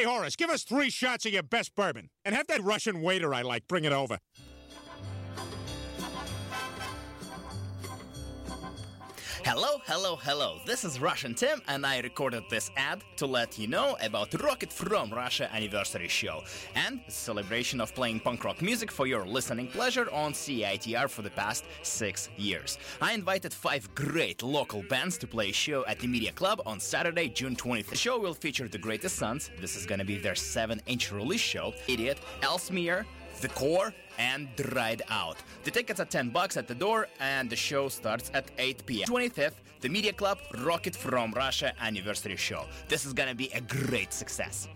Hey, Horace, give us three shots of your best bourbon. And have that Russian waiter I like bring it over. Hello, hello, hello. This is Russian Tim, and I recorded this ad to let you know about Rocket from Russia anniversary show and celebration of playing punk rock music for your listening pleasure on CITR for the past six years. I invited five great local bands to play a show at the Media Club on Saturday, June 20th. The show will feature the Greatest Sons. This is gonna be their seven-inch release show. Idiot, Ellesmere, the Corps, and Dried Out. The tickets are 10 bucks at the door, and the show starts at 8 p.m. 25th, the Media Club Rocket from Russia anniversary show. This is gonna be a great success.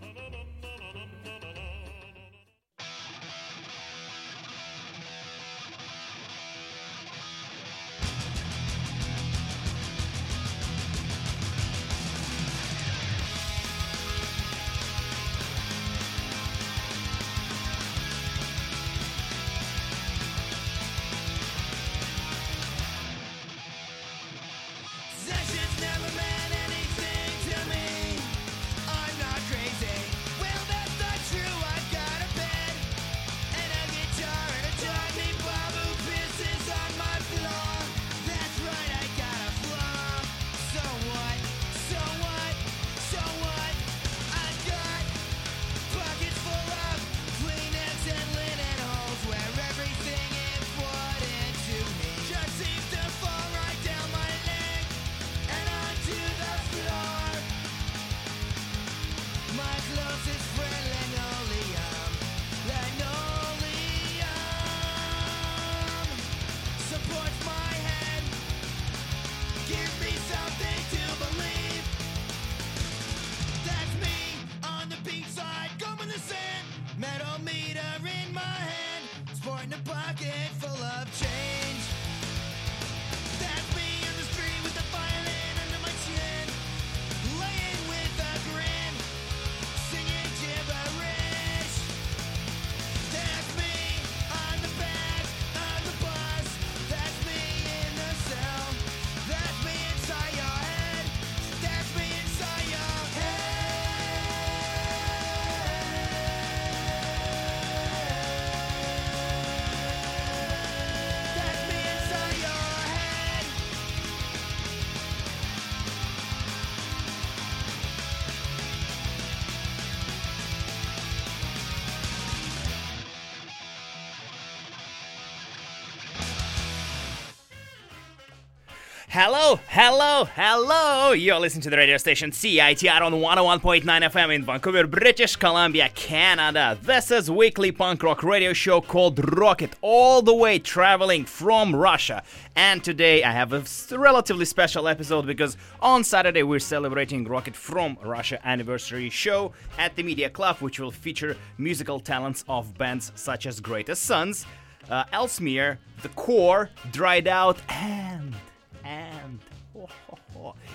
Hello, hello, hello! You're listening to the radio station CITR on 101.9 FM in Vancouver, British Columbia, Canada. This is weekly punk rock radio show called Rocket, all the way traveling from Russia. And today I have a relatively special episode because on Saturday we're celebrating Rocket from Russia anniversary show at the Media Club, which will feature musical talents of bands such as Greatest Sons, uh, Ellesmere, The Corps, Dried Out, and and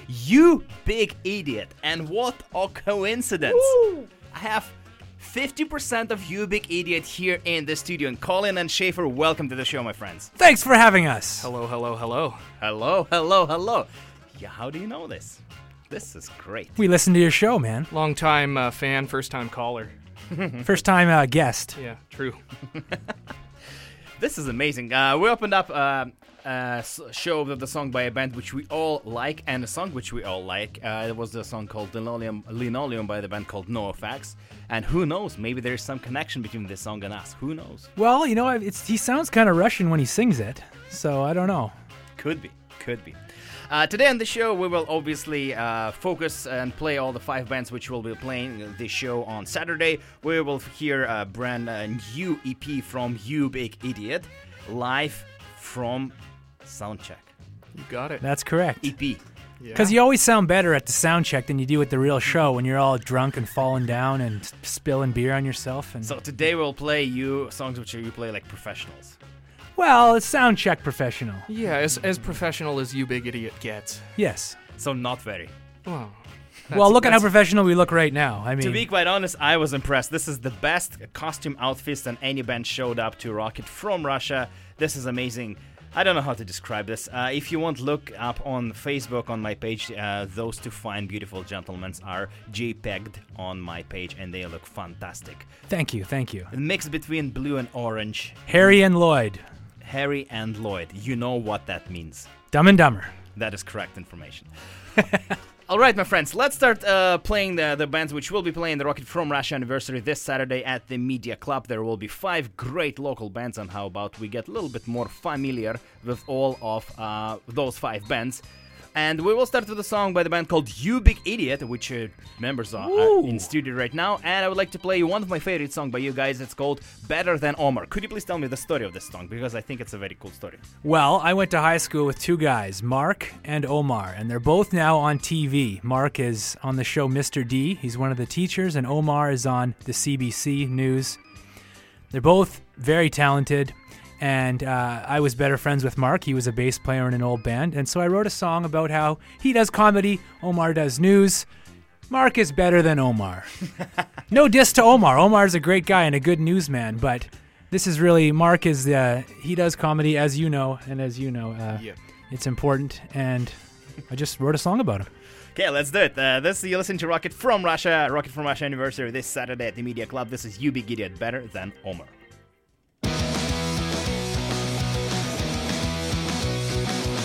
you big idiot and what a coincidence i have 50% of you big idiot here in the studio and colin and shafer welcome to the show my friends Thanks for having us. Hello, hello, hello. hello hello hello yeah how do you know this this is great We listened to your show, man. Long time uh, fan, first time caller. First time uh, guest. Yeah, true. This is amazing. Uh, we opened up uh, show with the song by a band which we all like, and a song which we all like. Uh, it was the song called Linoleum, Linoleum by the band called NOFX. And who knows? Maybe there's some connection between this song and us. Who knows? Well, you know, it's he sounds kind of Russian when he sings it, so I don't know. Could be. Could be. Uh, today on the show, we will obviously uh, focus and play all the five bands which will be playing this show on Saturday. We will hear a brand uh, new EP from You Big Idiot, live from Soundcheck. You got it. That's correct. EP. Yeah. Because you always sound better at the sound check than you do at the real show when you're all drunk and falling down and spilling beer on yourself. And So today we'll play you songs which you play like professionals. well, it's sound check professional. Yeah, as, as professional as you big idiot gets. Yes. So not very. Well, well, look at how that's- professional we look right now. I mean, To be quite honest, I was impressed. This is the best costume outfits than any band showed up to Rocket from Russia. This is amazing. I don't know how to describe this. Uh, if you want, look up on Facebook on my page. Uh, those two fine, beautiful gentlemen are JPEG'd on my page, and they look fantastic. Thank you, thank you. A mix between blue and orange. Harry and Lloyd, Harry and Lloyd. You know what that means. Dumb and Dumber. That is correct information. All right, my friends, let's start uh, playing the, the bands which will be playing the Rocket from Russia anniversary this Saturday at the Media Club. There will be five great local bands, and how about we get a little bit more familiar with all of uh, those five bands? And we will start with a song by the band called You Big Idiot, which uh, members are, are in studio right now. And I would like to play one of my favorite songs by you guys. It's called Better Than Omar. Could you please tell me the story of this song? Because I think it's a very cool story. Well, I went to high school with two guys, Mark and Omar, and they're both now on TV. Mark is on the show Mr. D, he's one of the teachers, and Omar is on the CBC News. They're both very talented, and uh, I was better friends with Mark. He was a bass player in an old band, and so I wrote a song about how he does comedy, Omar does news. Mark is better than Omar. no diss to Omar. Omar's a great guy and a good newsman, but this is really Mark is uh, he does comedy as you know, and as you know, uh, Yep. it's important. And I just wrote a song about him. Okay, let's do it. Uh, this you listen to Rocket from Russia, Rocket from Russia anniversary this Saturday at the Media Club. This is You Big Idiot, Better Than Omar. Only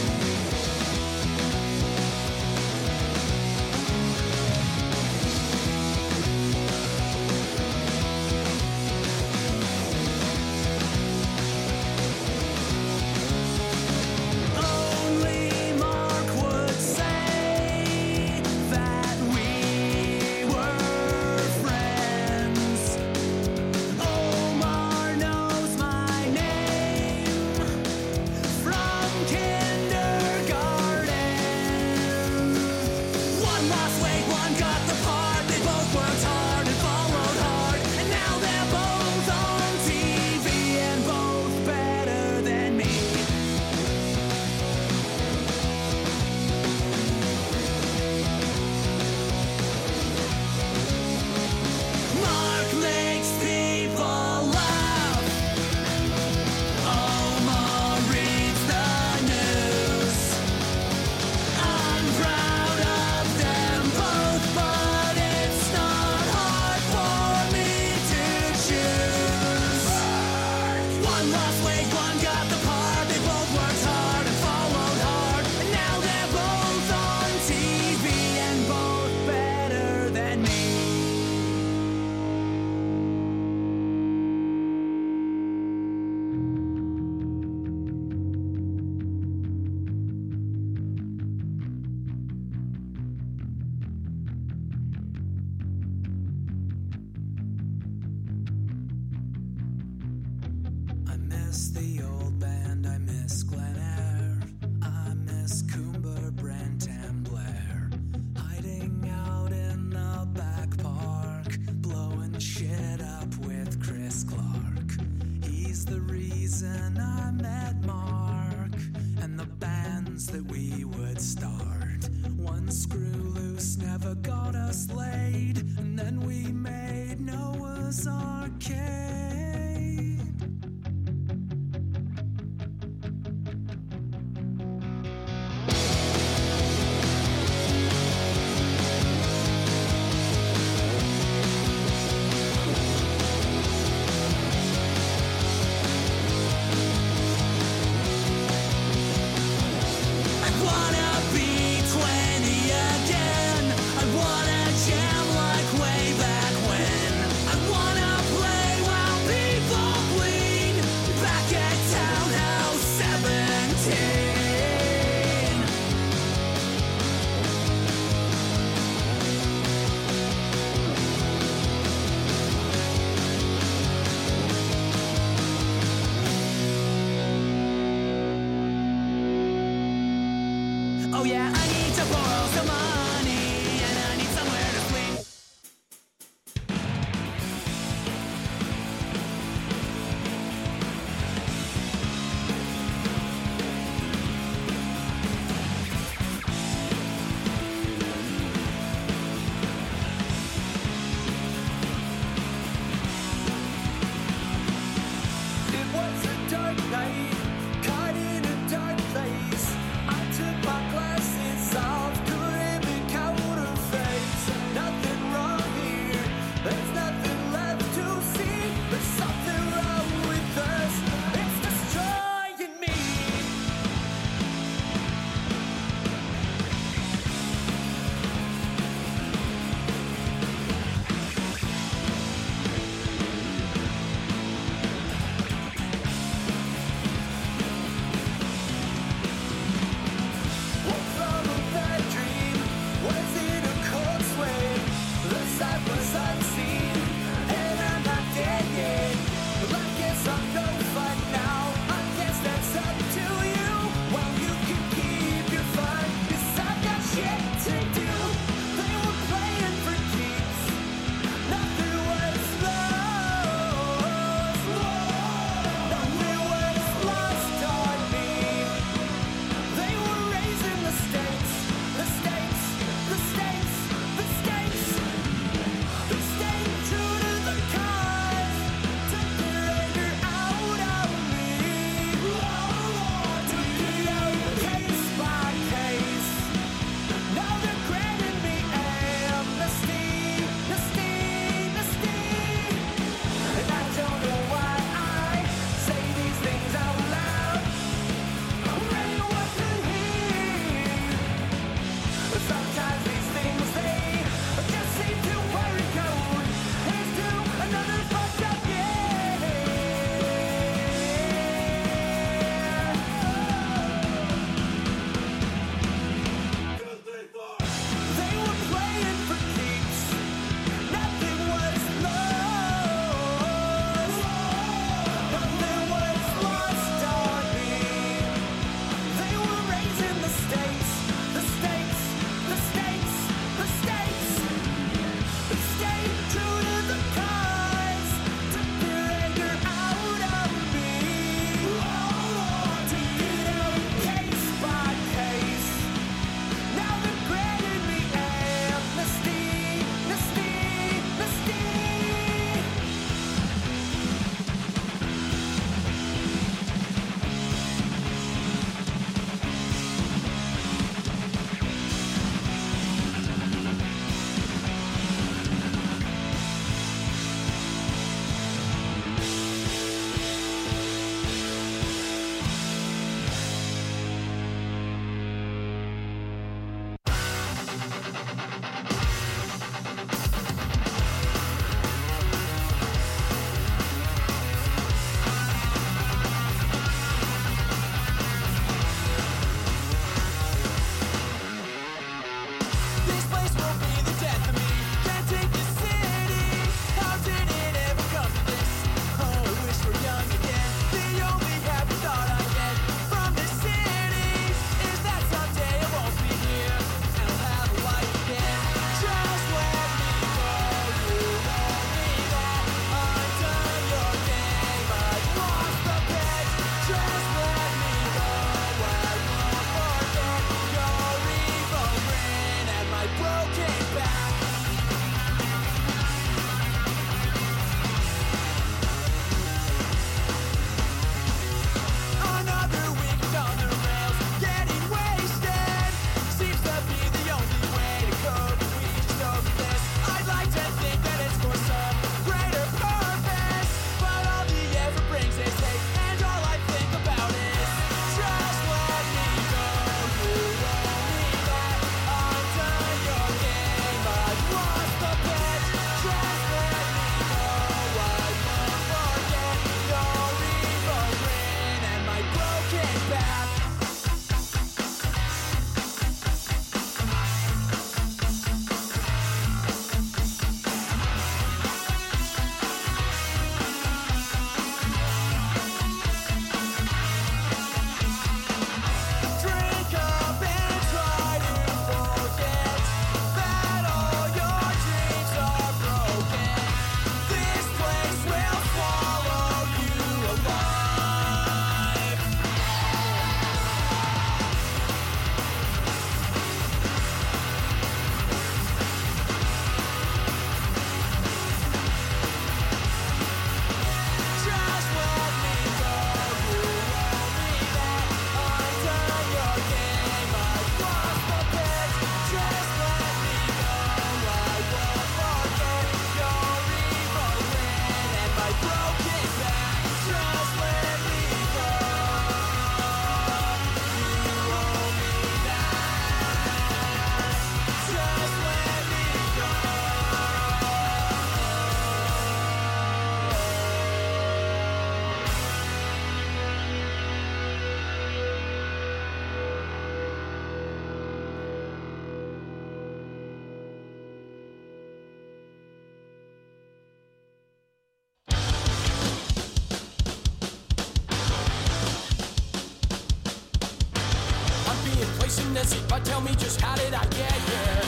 tell me just how did I get here?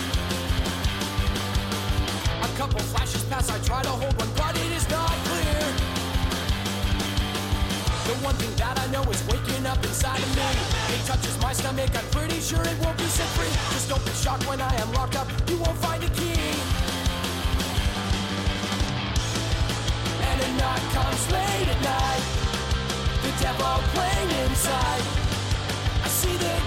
A couple flashes pass, I try to hold one, but it is not clear. The one thing that I know is waking up inside of me. It touches my stomach, I'm pretty sure it won't be set free. Just don't be shocked when I am locked up, you won't find a key. And a knock comes late at night. The devil playing inside. I see the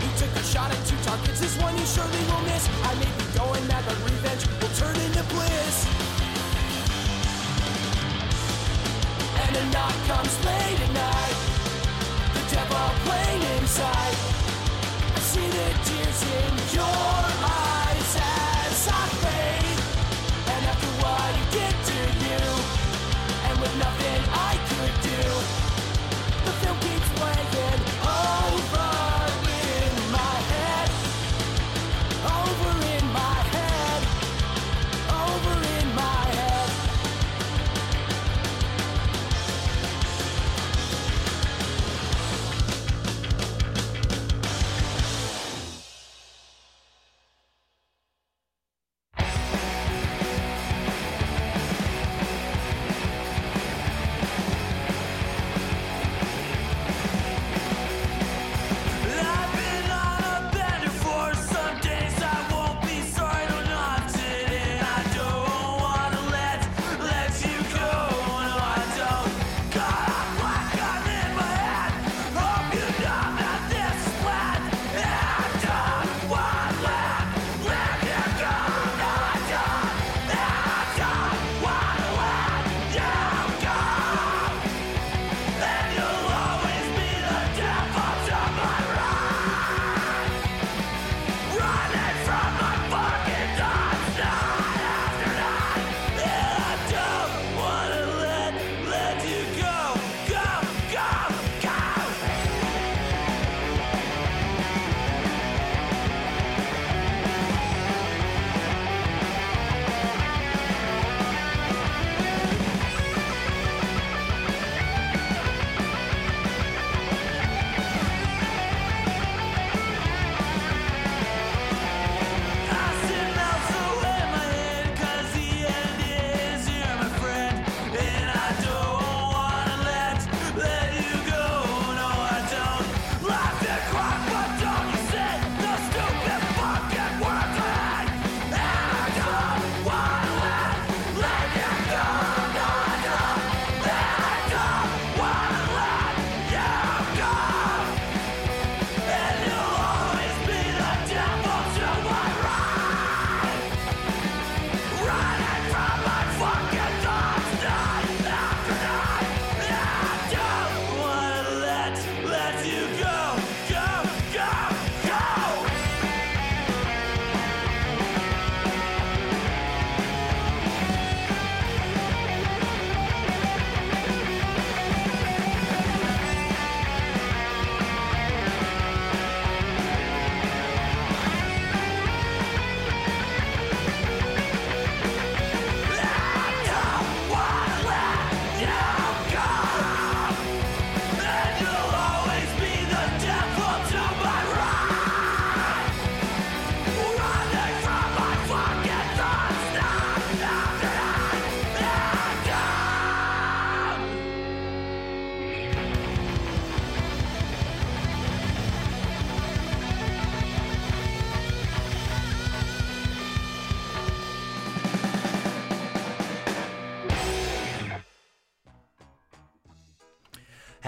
A shot at two targets is one you surely will miss. I may be going mad, but revenge will turn into bliss. And a knock comes late at night. The devil playing inside. I see the tears in your eyes as I fade. And after what he did to you, and with nothing I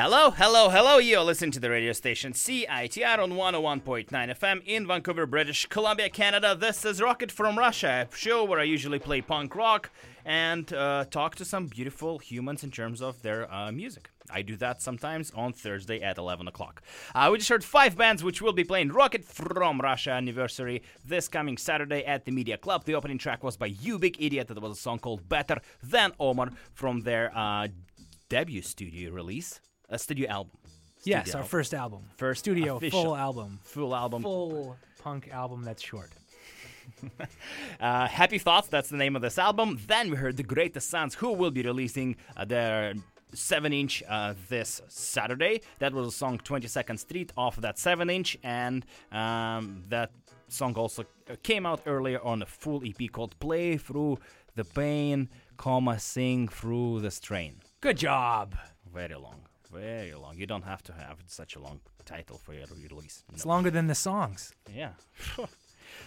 Hello, hello, hello. You're listening to the radio station CITR on 101.9 FM in Vancouver, British Columbia, Canada. This is Rocket from Russia, a show where I usually play punk rock and uh, talk to some beautiful humans in terms of their uh, music. I do that sometimes on Thursday at 11 o'clock. Uh, we just heard five bands which will be playing Rocket from Russia Anniversary this coming Saturday at the Media Club. The opening track was by You Big Idiot. That was a song called Better Than Omar from their uh, debut studio release a studio album. Yes, Studio our first album. First studio official full album. full album. Full punk album that's short. Uh, Happy Thoughts, that's the name of this album. Then we heard The Greatest Sons, who will be releasing uh, their 7 inch uh, this Saturday. That was a song 22nd Street off that 7 inch, and um, that song also came out earlier on a full EP called Play Through the Pain, comma, Sing Through the Strain. Good job. Very long, very long. You don't have to have such a long title for your release. It's No. longer than the songs. Yeah.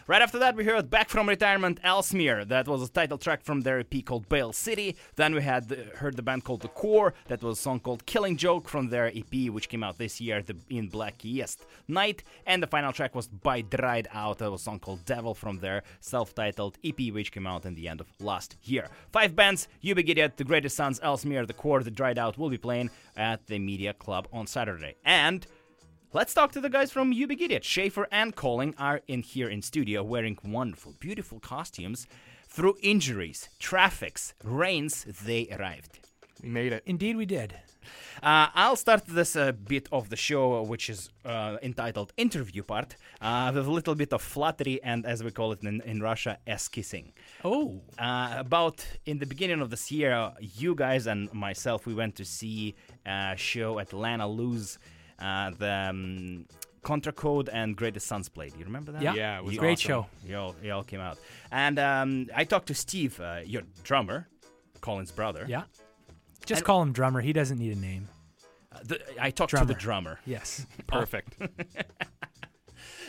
right after that, we heard Back from Retirement Ellesmere. That was a title track from their EP called Bail City. Then we had the, heard the band called The Corps. That was a song called Killing Joke from their EP, which came out this year, the In Blackest Night. And the final track was by Dried Out. That was a song called Devil from their self-titled EP, which came out in the end of last year. Five bands: You The Greatest Sons, Ellesmere, The Corps, The Dried Out will be playing at the Media Club on Saturday. And Let's talk to the guys from You Shafer and Colin are in here in studio wearing wonderful, beautiful costumes. Through injuries, traffics, rains, they arrived. We made it. Indeed, we did. Uh, I'll start this uh, bit of the show, which is uh, entitled interview part, uh, with a little bit of flattery and, as we call it in, in Russia, ass kissing. Oh, Uh, about in the beginning of this year, uh, you guys and myself, we went to see a show at Lanalou's, uh, the um, Contra Code and Greatest Sons played. You remember that? Yeah. Yeah, it was You- Great awesome. show. You all, you all came out. And um, I talked to Steve, uh, your drummer, Colin's brother. yeah. Just And- call him drummer. He doesn't need a name. Uh, the, I talked to the Drummer. drummer. Yes. Perfect.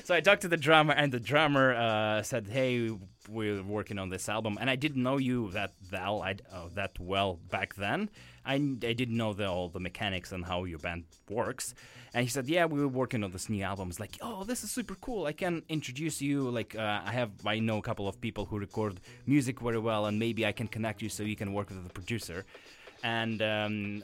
So I talked to the drummer, and the drummer uh, said, "Hey, we're working on this album." And I didn't know you that well, I, uh, that well back then. I, I didn't know the, all the mechanics and how your band works. And he said, "Yeah, we were working on this new album." It's like, "Oh, this is super cool! I can introduce you. Like, uh, I have I know a couple of people who record music very well, and maybe I can connect you so you can work with the producer." And um,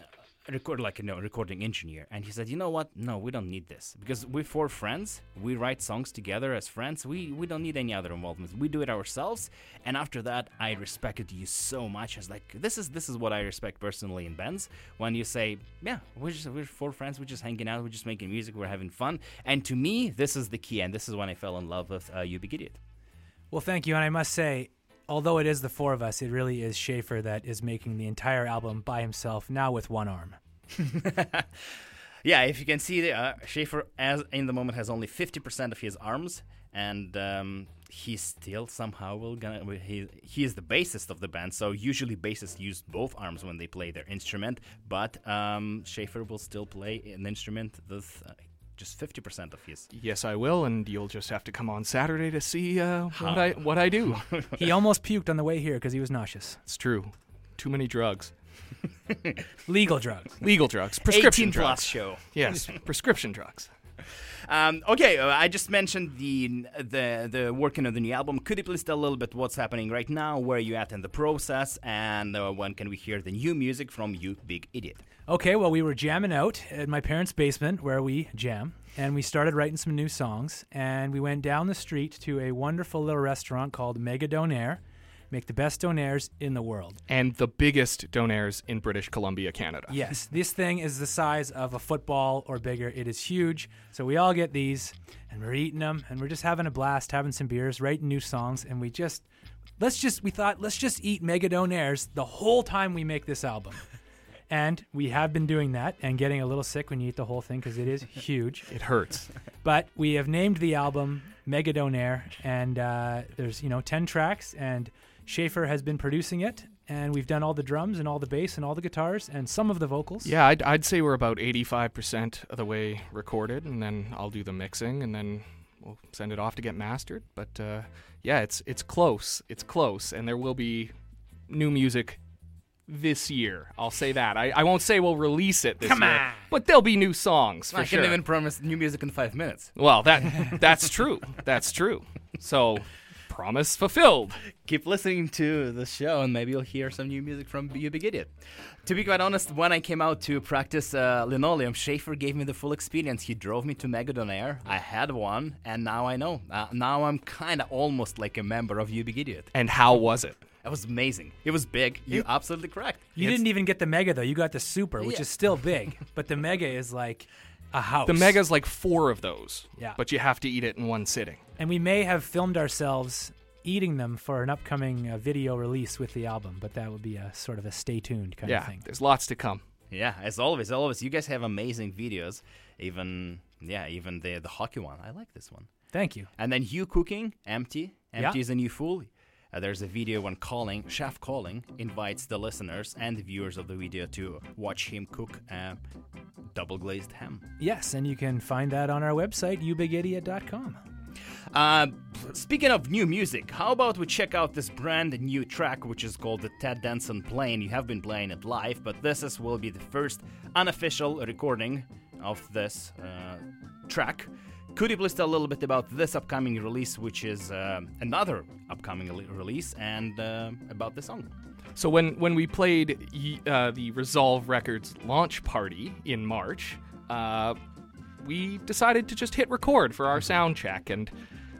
record like you know recording engineer. And he said you know what? No we don't need this. Because we're four friends we write songs together as friends. We we don't need any other involvement. We do it ourselves. And after that i respected you so much. I was like this is this is what i respect personally in bands. When you say yeah we're just we're four friends. We're just hanging out. We're just making music. We're having fun. And to me this is the key. And this is when i fell in love with uh, you big idiot Well, thank you. And I must say, although it is the four of us, it really is Shafer that is making the entire album by himself, now with one arm. Yeah, if you can see, uh, Shafer as in the moment has only fifty percent of his arms, and um, he still somehow will gonna. He he is the bassist of the band, so usually bassists use both arms when they play their instrument. But um, Shafer will still play an instrument with uh, just fifty percent of his. yes, I will, and you'll just have to come on Saturday to see uh, what I what I do. He almost puked on the way here because he was nauseous. it's true. Too many drugs. Legal drugs. Legal drugs. Prescription 18 drugs. plus show. Yes, prescription drugs. Um, okay, uh, I just mentioned the the the working on the new album. Could you please tell a little bit what's happening right now, where you at in the process, and uh, when can we hear the new music from you, Big Idiot? Okay, well, we were jamming out at my parents' basement where we jam, and we started writing some new songs. And we went down the street to a wonderful little restaurant called Mega Donaire, make the best donaires in the world. And the biggest donaires in British Columbia, Canada. Yes, this thing is the size of a football or bigger. It is huge. So we all get these, and we're eating them, and we're just having a blast, having some beers, writing new songs, and we just let's just we thought let's just eat Mega Donaires the whole time we make this album. And we have been doing that and getting a little sick when you eat the whole thing because it is huge. It hurts. But we have named the album Mega Donaire, and uh, there's you know ten tracks, and Shafer has been producing it, and we've done all the drums and all the bass and all the guitars and some of the vocals. Yeah, I'd, I'd say we're about 85% of the way recorded, and then I'll do the mixing, and then we'll send it off to get mastered. But uh, yeah, it's it's close. It's close, and there will be new music this year. I'll say that. I, I won't say we'll release it this Come year, on. but there'll be new songs for I sure. can even promise new music in five minutes. Well, that that's true. That's true. So Promise fulfilled. Keep listening to the show, and maybe you'll hear some new music from You Big Idiot. To be quite honest, when I came out to practice uh, linoleum, Shafer gave me the full experience. He drove me to Mega Donaire. I had one, and now I know. Uh, now I'm kind of almost like a member of You Big Idiot. And how was it? That was amazing. It was big. You're absolutely correct. You It's- didn't even get the mega though. You got the super, which Yeah. is still big, but the mega is like a house. The mega's like four of those. Yeah. But you have to eat it in one sitting. and we may have filmed ourselves eating them for an upcoming uh, video release with the album, but that would be a sort of a stay tuned kind of Yeah, thing. there's lots to come. Yeah, as always, always. You guys have amazing videos. Even yeah, even the the hockey one. I like this one. Thank you. And then you cooking, empty. Empty Yeah. is a new fool. Uh, there's a video when Colin, chef Colin, invites the listeners and the viewers of the video to watch him cook uh, double glazed ham. Yes, and you can find that on our website, youbigidiot.com. Uh, speaking of new music, how about we check out this brand new track, which is called the Ted Danson Plane. You have been playing it live, but this is will be the first unofficial recording of this uh, track. Could you please tell a little bit about this upcoming release, which is uh, another upcoming release, and uh, about the song? So when when we played uh, the Resolve Records launch party in March, uh, we decided to just hit record for our sound check, and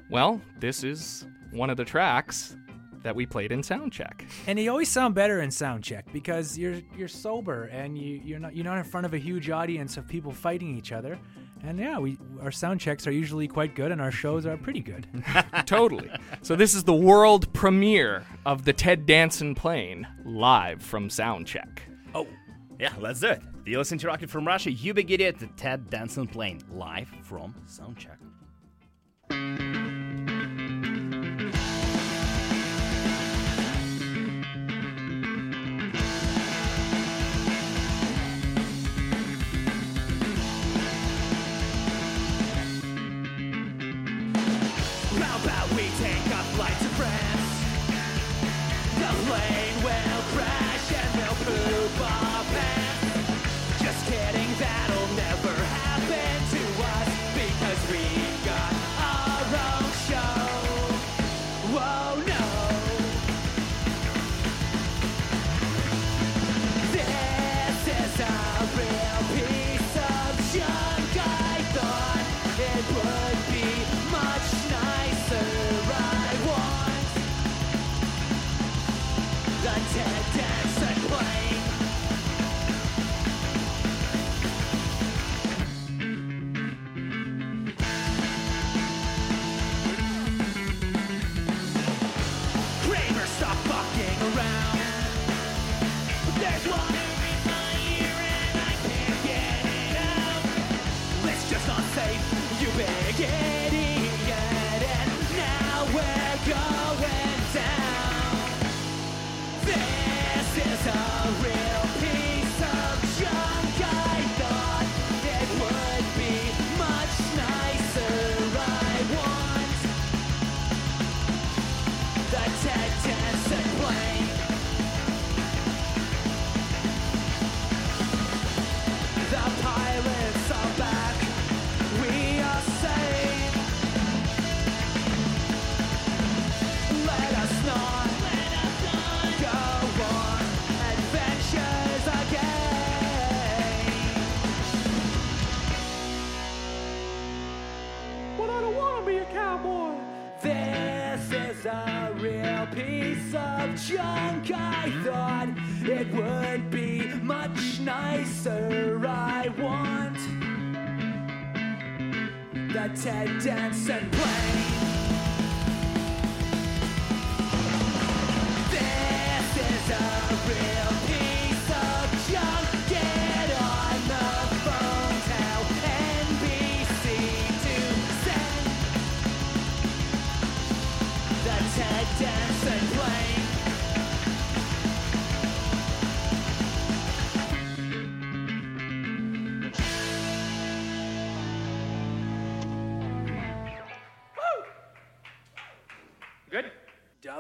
well, this is one of the tracks that we played in sound check. And you always sound better in sound check because you're you're sober and you, you're not you're not in front of a huge audience of people fighting each other. And yeah, we our sound checks are usually quite good and our shows are pretty good. totally. So this is the world premiere of the Ted Danson plane live from Soundcheck. Oh, yeah, let's do it. You're listening to Rocket from Russia. You big idiot, the Ted Danson plane, live from Soundcheck. Take a flight to France? The plane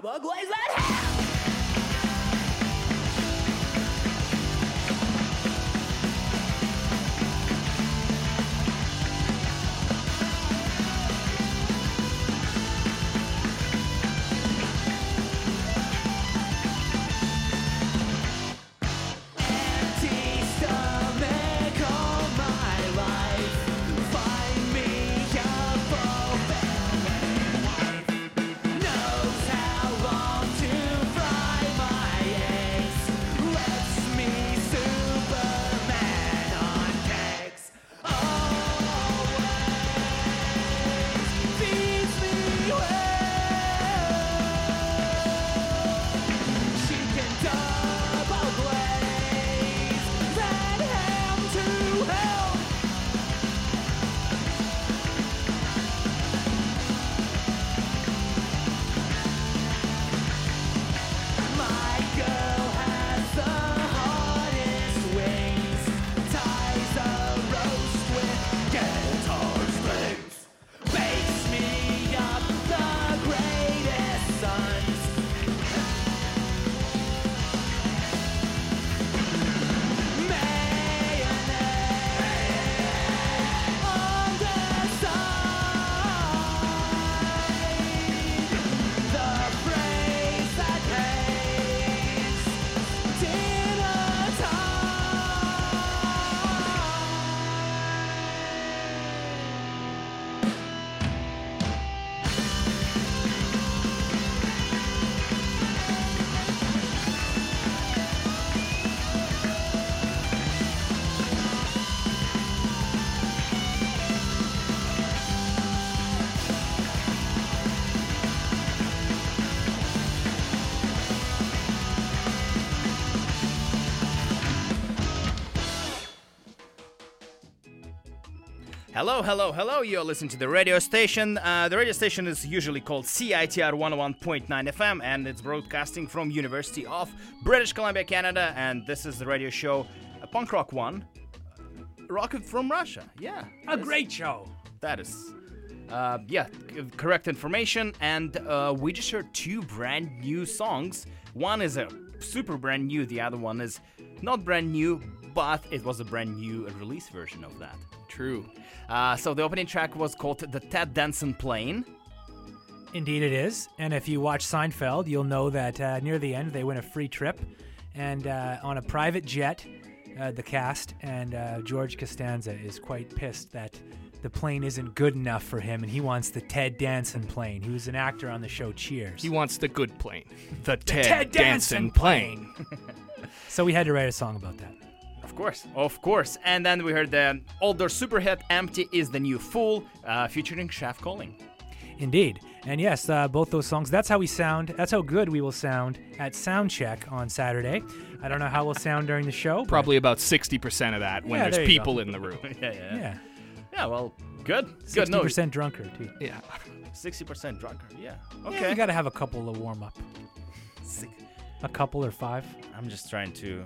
Double glaze Hello, hello, hello. You're listening to the radio station. Uh, the radio station is usually called CITR 101.9 FM and it's broadcasting from University of British Columbia, Canada. And this is the radio show, uh, Punk Rock One, Rocket from Russia. Yeah, A great show. that is. Uh, yeah, c- correct information. And uh, we just heard two brand new songs. One is a super brand new, the other one is not brand new, but it was a brand new release version of that. True. Uh, so the opening track was called The Ted Danson Plane. Indeed, it is. And if you watch Seinfeld, you'll know that uh, near the end they win a free trip, and uh, on a private jet, uh, the cast and uh, George Costanza is quite pissed that the plane isn't good enough for him, and he wants the Ted Danson plane. He was an actor on the show Cheers. He wants the good plane. The Ted, Ted Danson Danson plane. so we had to write a song about that. Of course, of course. And then we heard the older super hit Empty is the New Full uh, featuring Chef Calling. Indeed. And yes, uh, both those songs, that's how we sound. That's how good we will sound at Soundcheck on Saturday. I don't know how we'll sound during the show. Probably about 60% of that when Yeah, there's there you people go. in the room. Yeah, yeah. Yeah. Yeah, well, good. Good. No, 60% drunker, too. Yeah. 60% drunker. Yeah. Yeah, Okay. you got to have a couple of warm up. Six- A couple or five. I'm just trying to, yeah,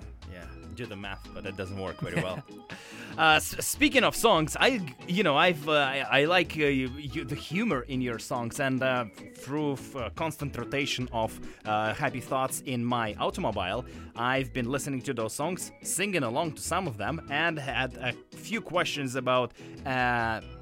do the math, but that doesn't work very well. uh, s- speaking of songs, I, you know, I've, uh, I, I like uh, you, you, the humor in your songs, and uh, through f- uh, constant rotation of uh, happy thoughts in my automobile, I've been listening to those songs, singing along to some of them, and had a few questions about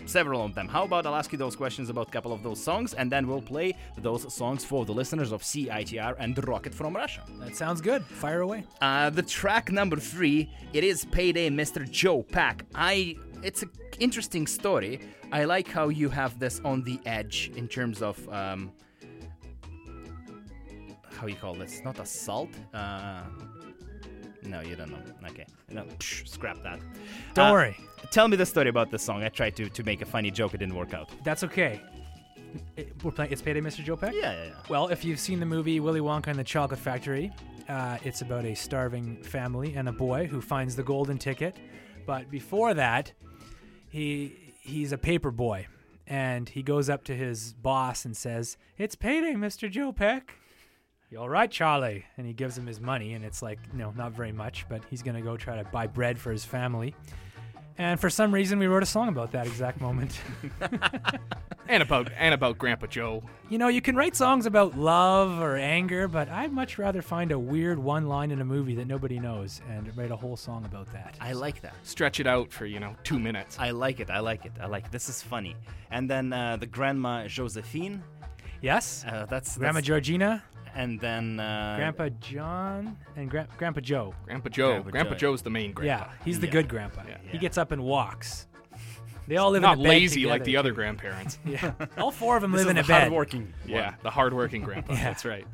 several of them. How about I'll ask you those questions about a couple of those songs, and then we'll play those songs for the listeners of CITR and Rocket from Russia. That sounds good. Fire away. Uh, the track number three, it is Payday Mr. Jopeck. I, it's an interesting story. I like how you have this on the edge in terms of, um, how you call this? Not assault. Uh, no, you don't know. Okay, no, psh, scrap that. Don't Uh, worry. Tell me the story about this song. I tried to to make a funny joke. It didn't work out. That's okay. It- we're playing. It's Payday, Mr. Jopeck. Yeah, yeah, yeah. Well, if you've seen the movie Willy Wonka and the Chocolate Factory, uh, it's about a starving family and a boy who finds the golden ticket. But before that, he he's a paper boy, and he goes up to his boss and says, "It's payday, Mr. Jopeck." You all right, Charlie? And he gives him his money, and it's like, no, not very much, but he's gonna go try to buy bread for his family. And for some reason, we wrote a song about that exact moment. And about and about Grandpa Joe. You know, you can write songs about love or anger, but I'd much rather find a weird one line in a movie that nobody knows and write a whole song about that. I like that. Stretch it out for, you know, two minutes. I like it. I like it. I like it. This is funny. And then uh, the grandma Josephine. Yes? Uh, that's Grandma Georgina, and then uh, Grandpa John, and Gra- Grandpa Joe. Grandpa Joe. Grandpa Grandpa, Joe. Joe's the main grandpa. Yeah, he's the Yeah. good grandpa. Yeah. He gets up and walks. They all live Not in a bed Not lazy like the other grandparents. Yeah, all four of them This live is in a the bed. hardworking. yeah, the hardworking grandpa. Yeah. That's right.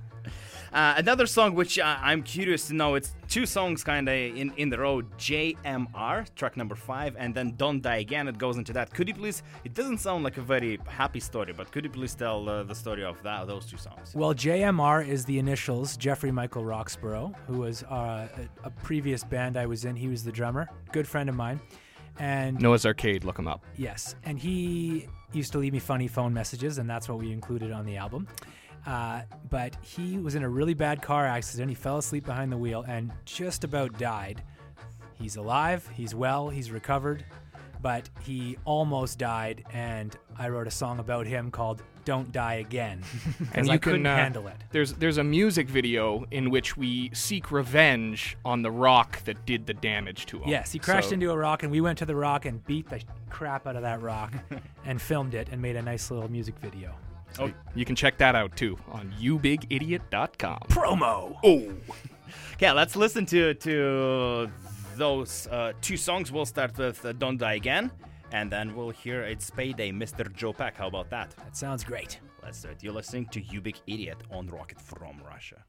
Uh, another song which uh, I'm curious to know. It's two songs kind of in in the row. JMR track number five, and then Don't Die Again. It goes into that. Could you please? It doesn't sound like a very happy story, but could you please tell uh, the story of that those two songs? Well, JMR is the initials, Jeffrey Michael Roxborough, who was uh, a, a previous band I was in. He was the drummer, good friend of mine. And Noah's Arcade, look him up. Yes, and he used to leave me funny phone messages, and that's what we included on the album. Uh, but he was in a really bad car accident. He fell asleep behind the wheel and just about died. He's alive, he's well, he's recovered, but he almost died, and I wrote a song about him called "Don't Die Again" because I couldn't uh, handle it. There's there's a music video in which we seek revenge on the rock that did the damage to him. Yes, he crashed So- into a rock, and we went to the rock and beat the crap out of that rock, and filmed it and made a nice little music video. So you can check that out too on youbigidiot.com. Promo. Oh, Okay, let's listen to to those uh, two songs. We'll start with uh, "Don't Die Again," and then we'll hear "It's Payday," Mr. Jopeck. How about that? That sounds great. Let's do it. You're listening to "You Big Idiot" on Rocket from Russia.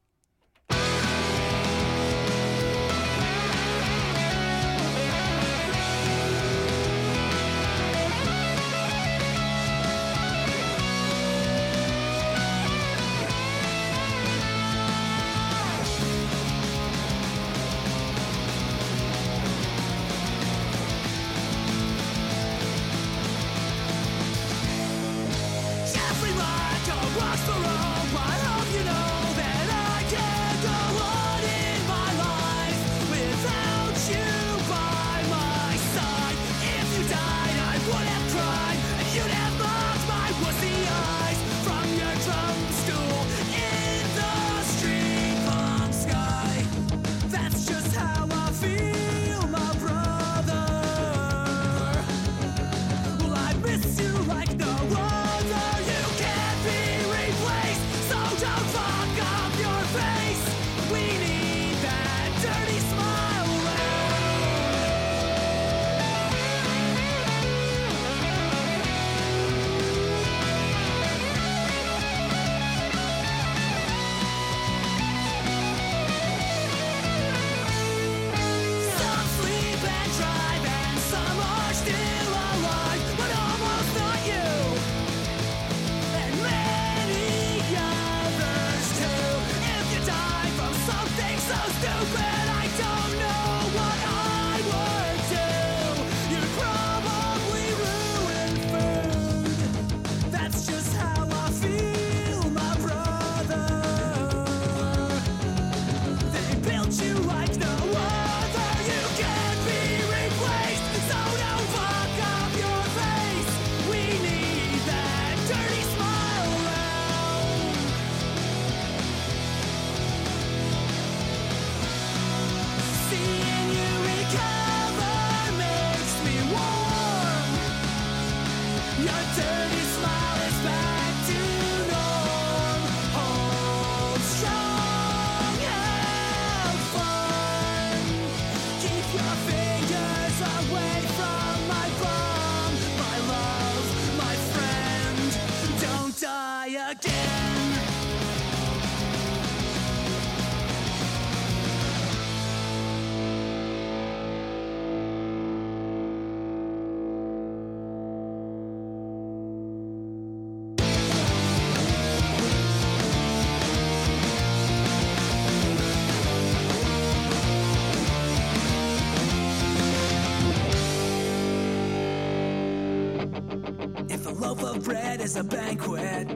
Is a banquet.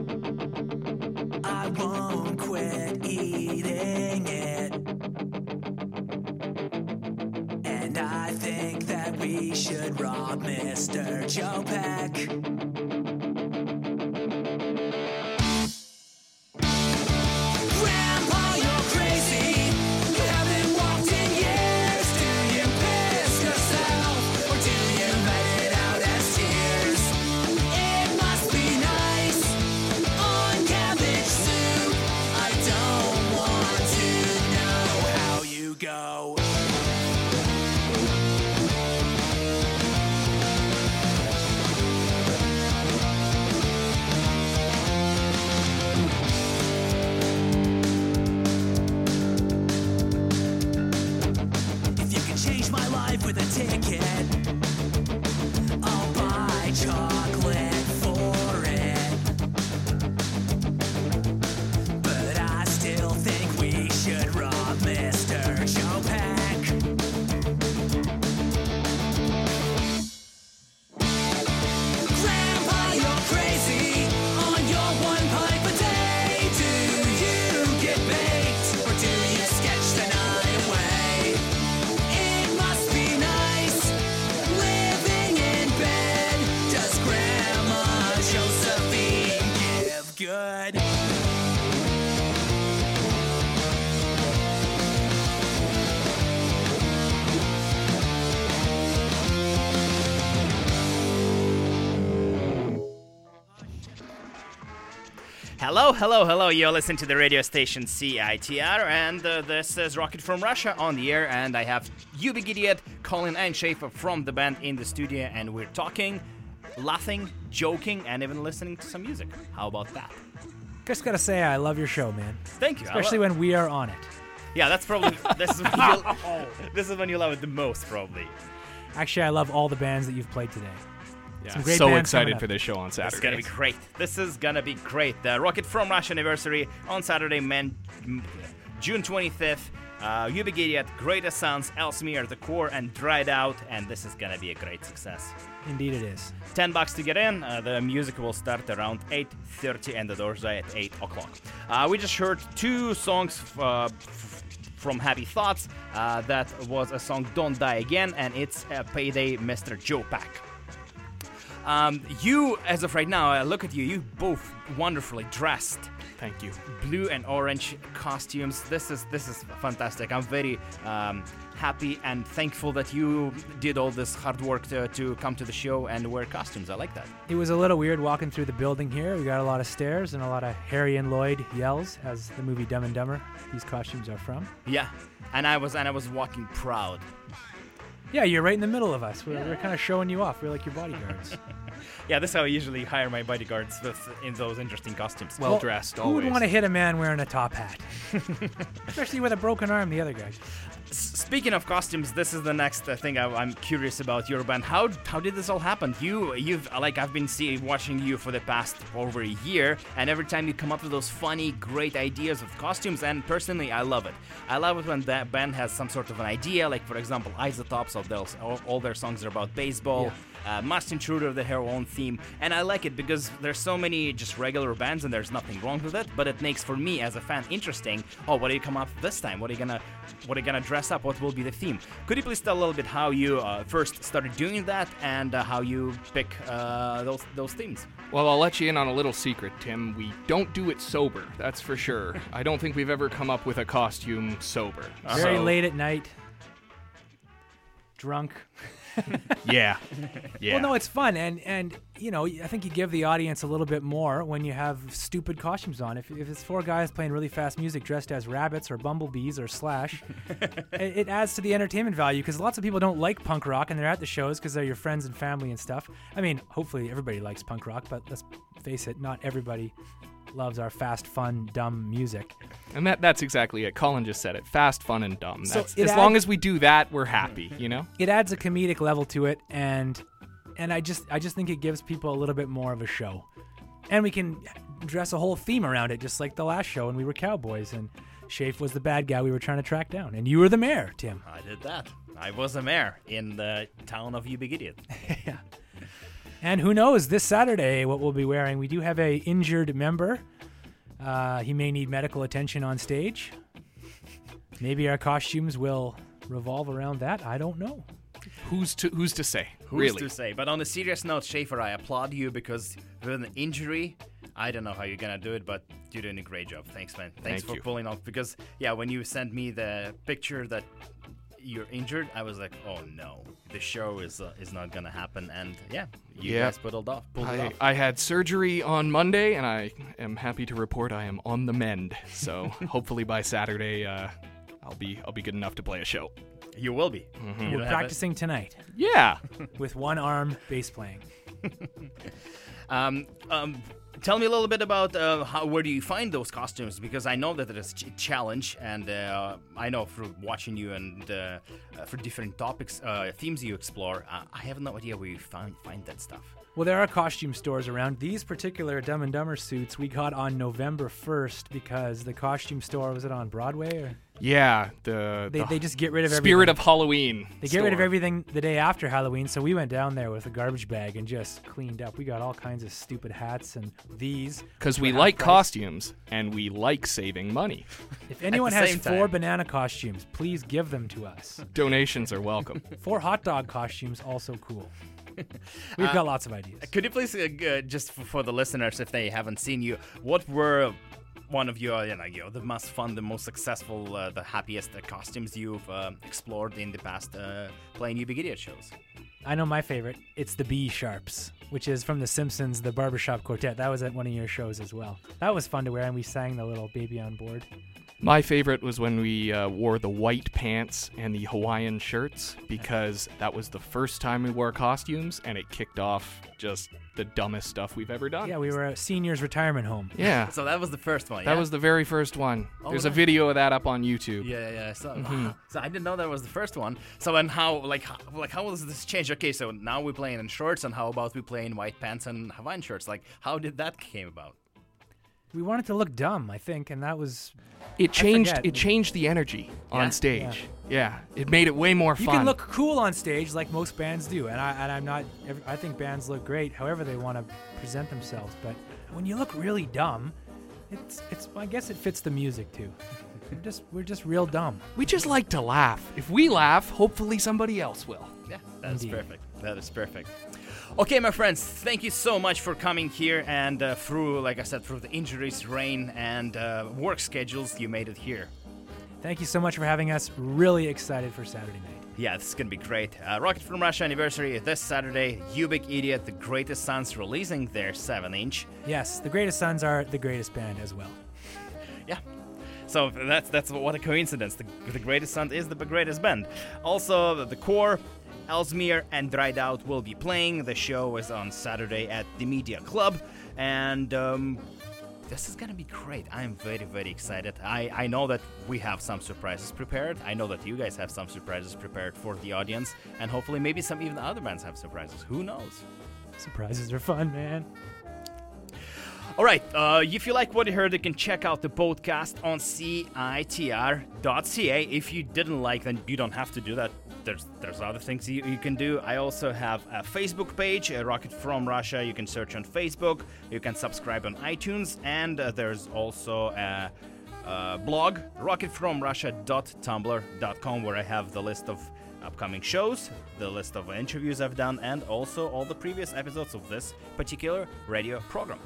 Hello, hello, hello. You're listening to the radio station CITR, and uh, this is Rocket from Russia on the air. And I have You Big Idiot, Colin, and Shafer from the band in the studio, and we're talking, laughing, joking, and even listening to some music. How about that? Just gotta say, I love your show, man. Thank you. Especially when we are on it. yeah, that's probably this is when you this is when you love it the most, probably. Actually, I love all the bands that you've played today. Yeah, Some great so excited for this show on This Saturday. is gonna be great. This is gonna be great. The Rocket from Russia anniversary on Saturday, man, June 25th. Uh, You Big Idiot, Greatest Sons, Ellesmere, The Corps, and Dried Out, and this is gonna be a great success. Indeed, it is. 10 bucks to get in. Uh, the music will start around 8.30 and the doors are at 8 o'clock. Uh, we just heard two songs f- uh, f- from Happy Thoughts. Uh, that was a song Don't Die Again and it's uh, Payday Mr. Jopeck. Um, you, as of right now, I look at you, you both wonderfully dressed. Thank you. Blue and orange costumes. This is this is fantastic. I'm very um, happy and thankful that you did all this hard work to, to come to the show and wear costumes. I like that. It was a little weird walking through the building here. We got a lot of stairs and a lot of Harry and Lloyd yells, as the movie Dumb and Dumber. These costumes are from. Yeah, and I was and I was walking proud. Yeah, you're right in the middle of us. We're, we're kind of showing you off. We're like your bodyguards. Yeah, this is how I usually hire my bodyguards with in those interesting costumes. Well, dressed Who always. would want to hit a man wearing a top hat? Especially with a broken arm, the other guy. Speaking of costumes, this is the next uh, thing I, I'm curious about your band. How how did this all happen? You you've uh, like I've been see, watching you for the past over a year, and every time you come up with those funny, great ideas of costumes, and personally, I love it. I love it when that band has some sort of an idea, like for example, Isotopes of those all, all their songs are about baseball. Uh, Masked Intruder, they have their own theme, and I like it because there's so many just regular bands, and there's nothing wrong with it. But it makes for me as a fan interesting. Oh, what do you come up this time? What are you gonna, what are you gonna dress up? What will be the theme? Could you please tell a little bit how you uh, first started doing that and uh, how you pick uh, those those themes? Well, I'll let you in on a little secret, Tim. We don't do it sober, that's for sure. I don't think we've ever come up with a costume sober. Very So, late at night. Drunk. Yeah. Yeah. Well, no, it's fun, and and you know, I think you give the audience a little bit more when you have stupid costumes on. If, if it's four guys playing really fast music dressed as rabbits or bumblebees or Slash, it, it adds to the entertainment value because lots of people don't like punk rock and they're at the shows because they're your friends and family and stuff. I mean, hopefully everybody likes punk rock, but let's face it, not everybody loves our fast, fun, dumb music. And that that's exactly it. Colin just said it. Fast, fun, and dumb. So That's, it as long as we do that, we're happy, you know? it adds a comedic level to it and and I just I just think it gives people a little bit more of a show. And we can dress a whole theme around it just like the last show and we were cowboys and Shafe was the bad guy we were trying to track down and you were the mayor, Tim. I did that. I was a mayor in the town of You Big Idiot. And who knows, this Saturday, what we'll be wearing. We do have a injured member. Uh, he may need medical attention on stage. Maybe our costumes will revolve around that. I don't know. Who's to who's to say? Who's really? to say? But on a serious note, Shafer, I applaud you because with an injury, I don't know how you're gonna do it, but you're doing a great job. Thanks, man. Thanks Thank for you. pulling off. Because yeah, when you sent me the picture that you're injured, I was like, oh no, the show is uh, is not gonna happen. And yeah, you Yeah. guys pulled off. Pulled it I, off. I had surgery on Monday, and I am happy to report I am on the mend. So hopefully by Saturday, uh, I'll be I'll be good enough to play a show. You will be. Mm-hmm. You We're don't practicing tonight Yeah. with one arm bass playing. Um, um, tell me a little bit about uh, how where do you find those costumes? Because I know that it is a challenge, and uh, I know through watching you and uh, uh, for different topics, uh, themes you explore, uh, I have no idea where you find find that stuff. Well, there are costume stores around. These particular Dumb and Dumber suits we got on November 1st because the costume store was it on Broadway or Yeah. The, they, the they just get rid of everything. spirit of Halloween. They get rid of everything the day after Halloween, so we went down there with a garbage bag and just cleaned up. We got all kinds of stupid hats and these. Because we like price. costumes and we like saving money. If anyone has four time. banana costumes, please give them to us. Donations are welcome. Four hot dog costumes, also cool. We've got lots of ideas. Could you please, uh, uh, just for, for the listeners, if they haven't seen you, what were one of your, you know, the most fun, the most successful, uh, the happiest uh, costumes you've uh, explored in the past uh, playing You Big Idiot shows? I know my favorite. It's the Be Sharps, which is from The Simpsons, the Barbershop Quartet. That was at one of your shows as well. That was fun to wear, and we sang the little baby on board. My favorite was when we uh, wore the white pants and the Hawaiian shirts because that was the first time we wore costumes and it kicked off just the dumbest stuff we've ever done. Yeah, we were at seniors retirement home. Yeah. So that was the first one. That yeah? was the very first one. Oh, There's a video of that up on YouTube. Yeah, yeah. So, Mm-hmm. so I didn't know that was the first one. So and how, like, how, like how was this change? Okay, so now we're playing in shorts, and how about we play in white pants and Hawaiian shirts? Like, how did that came about? We wanted to look dumb, I think, and that was. It changed it changed the energy Yeah? on stage. Yeah. It made it way more You fun. You can look cool on stage like most bands do, and I and I'm not. I think bands look great, however they want to present themselves. But when you look really dumb, it's it's. I guess it fits the music too. We're just we're just real dumb. we just like to laugh. If we laugh, hopefully somebody else will. Yeah, that is perfect. That is perfect. Okay, my friends, thank you so much for coming here and uh, through, like I said, through the injuries, rain, and uh, work schedules, you made it here. Thank you so much for having us. Really excited for Saturday night. Yeah, this is gonna be great. Uh, Rocket from Russia anniversary this Saturday. You Big Idiot, the Greatest Sons, releasing their 7-inch. Yes, the Greatest Sons are the greatest band as well. Yeah. So that's that's what a coincidence. The, the greatest son is the greatest band. Also, the, the Corps, Ellesmere and Dried Out will be playing. The show is on Saturday at the Media Club, and um, this is gonna be great. I'm very very excited. I I know that we have some surprises prepared. I know that you guys have some surprises prepared for the audience, and hopefully maybe some even other bands have surprises. Who knows? Surprises are fun, man. All right. Uh, if you like what you heard, you can check out the podcast on citr.ca. If you didn't like, then you don't have to do that. There's there's other things you, you can do. I also have a Facebook page, uh, Rocket from Russia. You can search on Facebook. You can subscribe on iTunes, and uh, there's also a, a blog, rocketfromrussia.tumblr.com, where I have the list of upcoming shows, the list of interviews I've done, and also all the previous episodes of this particular radio program.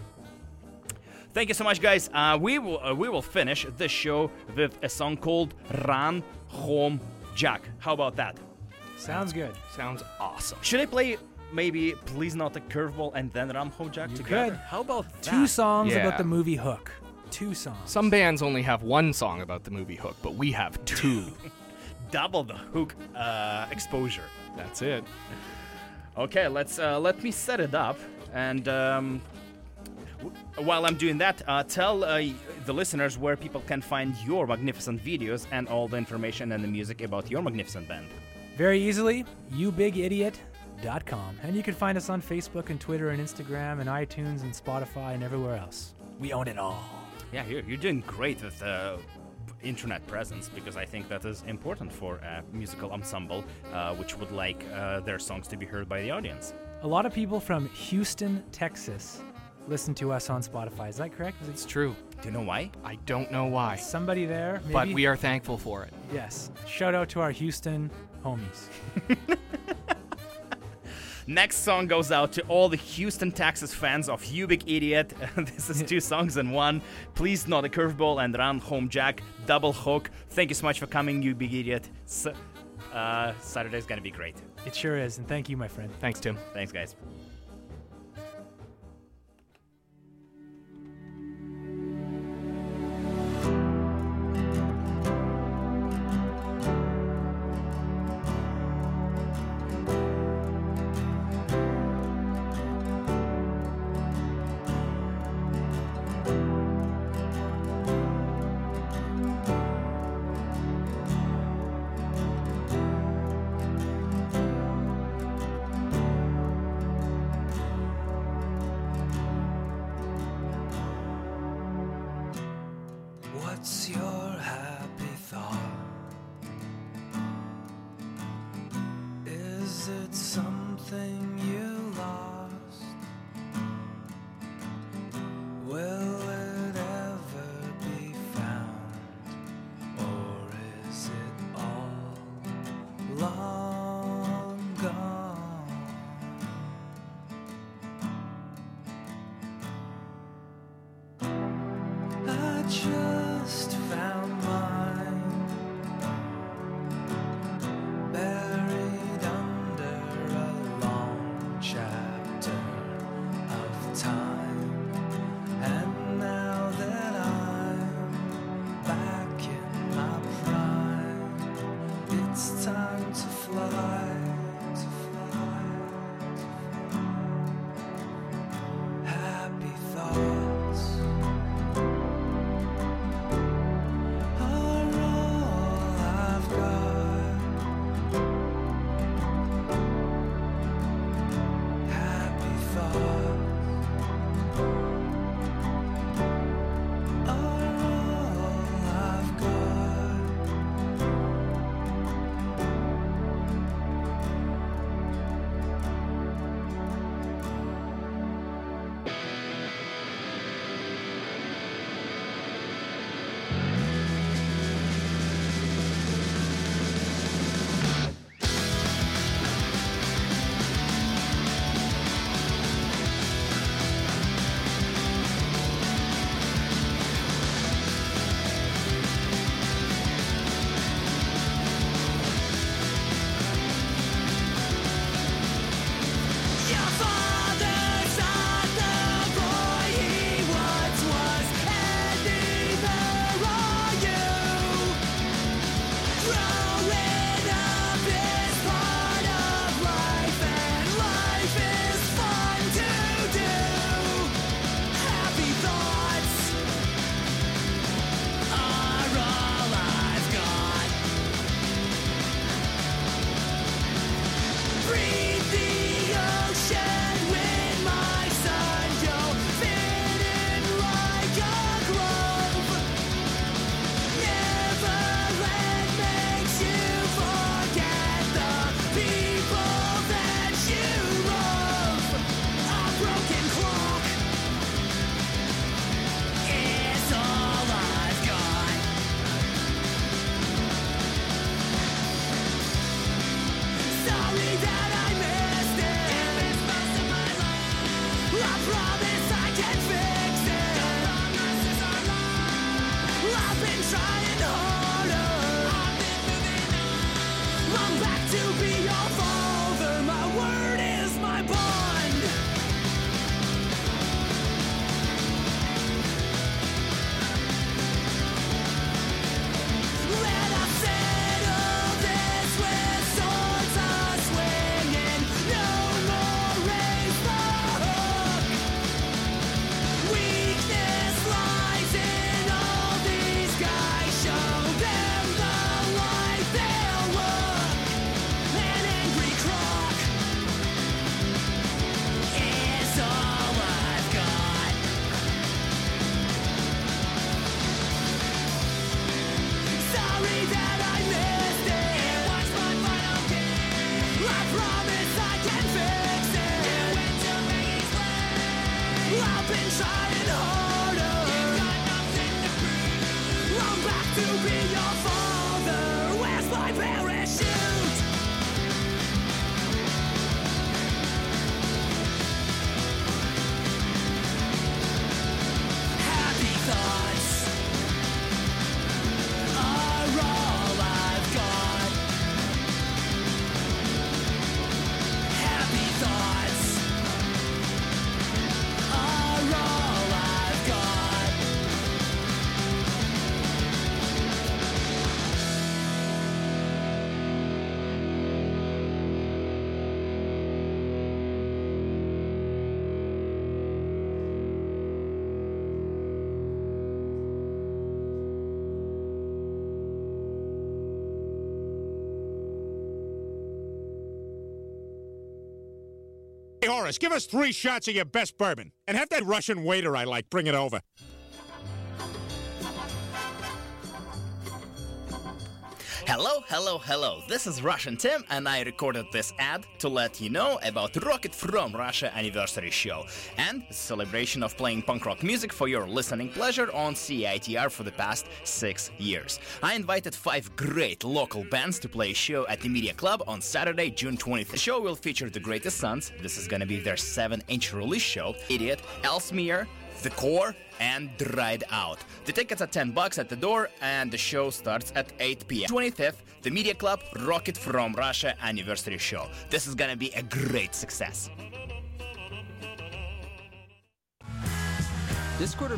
Thank you so much, guys. Uh, we will uh, we will finish this show with a song called "Run Home Jack." How about that? Sounds good. Sounds awesome. Should I play maybe "Please Not a Curveball" and then "Run Home Jack" You together? could. How about that? Two songs Yeah. about the movie Hook. Two songs. Some bands only have one song about the movie Hook, but we have two. Double the hook uh, exposure. That's it. Okay, let's uh, let me set it up, and um, w- while I'm doing that, uh, tell uh, the listeners where people can find your magnificent videos and all the information and the music about your magnificent band very easily, youbigidiot.com. And you can find us on Facebook and Twitter and Instagram and iTunes and Spotify and everywhere else. We own it all. Yeah, you're, you're doing great with the internet presence because I think that is important for a musical ensemble uh, which would like uh, their songs to be heard by the audience. A lot of people from Houston, Texas listen to us on Spotify. Is that correct? Is it- it's true. Do you know why? I don't know why. Somebody there, maybe? but we are thankful for it. Yes. Shout out to our Houston homies. Next song goes out to all the Houston, Texas fans of You Big Idiot. this is two songs in one. Please Not a Curveball and run Home Jack, Double Hook. Thank you so much for coming, You Big Idiot. S- uh, Saturday's gonna be great. It sure is, and thank you, my friend. Thanks, Tim. Thanks, guys. just found my Horace, give us three shots of your best bourbon. And have that Russian waiter I like bring it over. Hello, hello, hello. This is Russian Tim, and I recorded this ad to let you know about Rocket from Russia anniversary show and celebration of playing punk rock music for your listening pleasure on CITR for the past six years. I invited five great local bands to play a show at the Media Club on Saturday, June 20th. The show will feature the Greatest Sons. This is gonna be their seven-inch release show. Idiot, Ellesmere, the Corps, and Dried Out. The tickets are 10 bucks at the door, and the show starts at 8 p.m. 25th, the Media Club Rocket from Russia anniversary show. This is gonna be a great success. This quarter